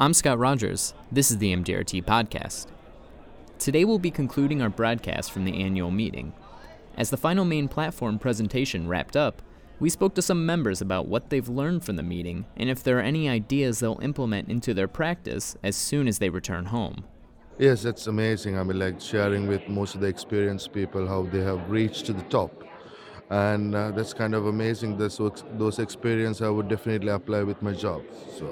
I'm Scott Rogers. This is the MDRT Podcast. Today we'll be concluding our broadcast from the annual meeting. As the final main platform presentation wrapped up, we spoke to some members about what they've learned from the meeting and if there are any ideas they'll implement into their practice as soon as they return home. Yes, that's amazing. I mean, like sharing with most of the experienced people how they have reached to the top. And uh, that's kind of amazing. This, those experience I would definitely apply with my job. So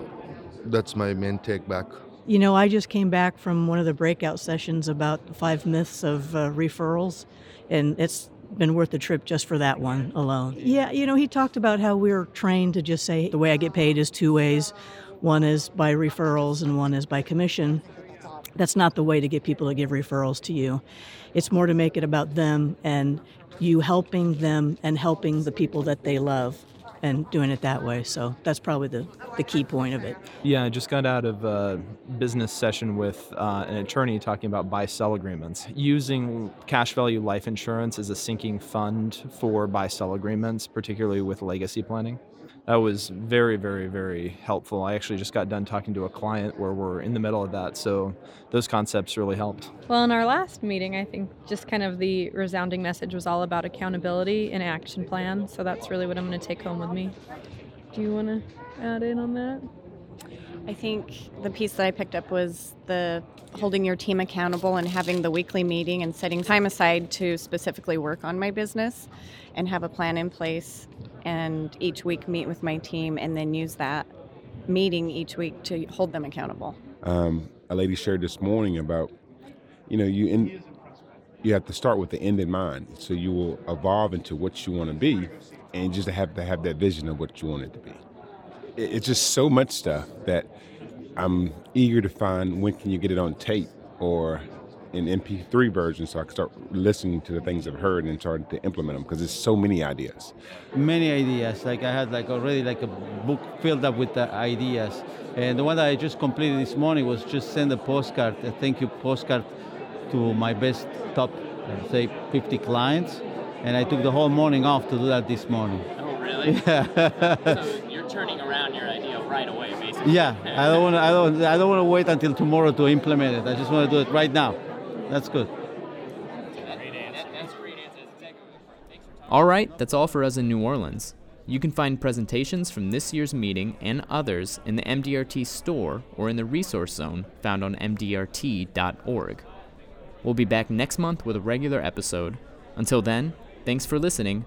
that's my main take back. You know, I just came back from one of the breakout sessions about the five myths of uh, referrals, and it's been worth the trip just for that one alone. Yeah, you know, he talked about how we are trained to just say the way I get paid is two ways one is by referrals and one is by commission. That's not the way to get people to give referrals to you. It's more to make it about them and you helping them and helping the people that they love and doing it that way. So that's probably the, the key point of it. Yeah, I just got out of a business session with uh, an attorney talking about buy sell agreements. Using cash value life insurance as a sinking fund for buy sell agreements, particularly with legacy planning that was very, very, very helpful. I actually just got done talking to a client where we're in the middle of that, so those concepts really helped. Well, in our last meeting, I think just kind of the resounding message was all about accountability and action plan, so that's really what I'm going to take home with me. Do you want to add in on that? I think the piece that I picked up was the holding your team accountable and having the weekly meeting and setting time aside to specifically work on my business and have a plan in place and each week meet with my team and then use that meeting each week to hold them accountable. Um, a lady shared this morning about, you know, you in, you have to start with the end in mind, so you will evolve into what you want to be, and just have to have that vision of what you want it to be. It, it's just so much stuff that I'm eager to find when can you get it on tape or an MP3 version so I can start listening to the things I've heard and starting to implement them because there's so many ideas. Many ideas. Like I had like already like a book filled up with the ideas. And the one that I just completed this morning was just send a postcard, a thank you postcard to my best top, uh, say 50 clients. And I took the whole morning off to do that this morning. Oh, really? Yeah. so you're turning around your idea right away, basically. Yeah, I don't want to. I don't. I don't want to wait until tomorrow to implement it. I just want to do it right now. That's good. All right, that's all for us in New Orleans. You can find presentations from this year's meeting and others in the MDRT store or in the resource zone found on MDRT.org. We'll be back next month with a regular episode. Until then, thanks for listening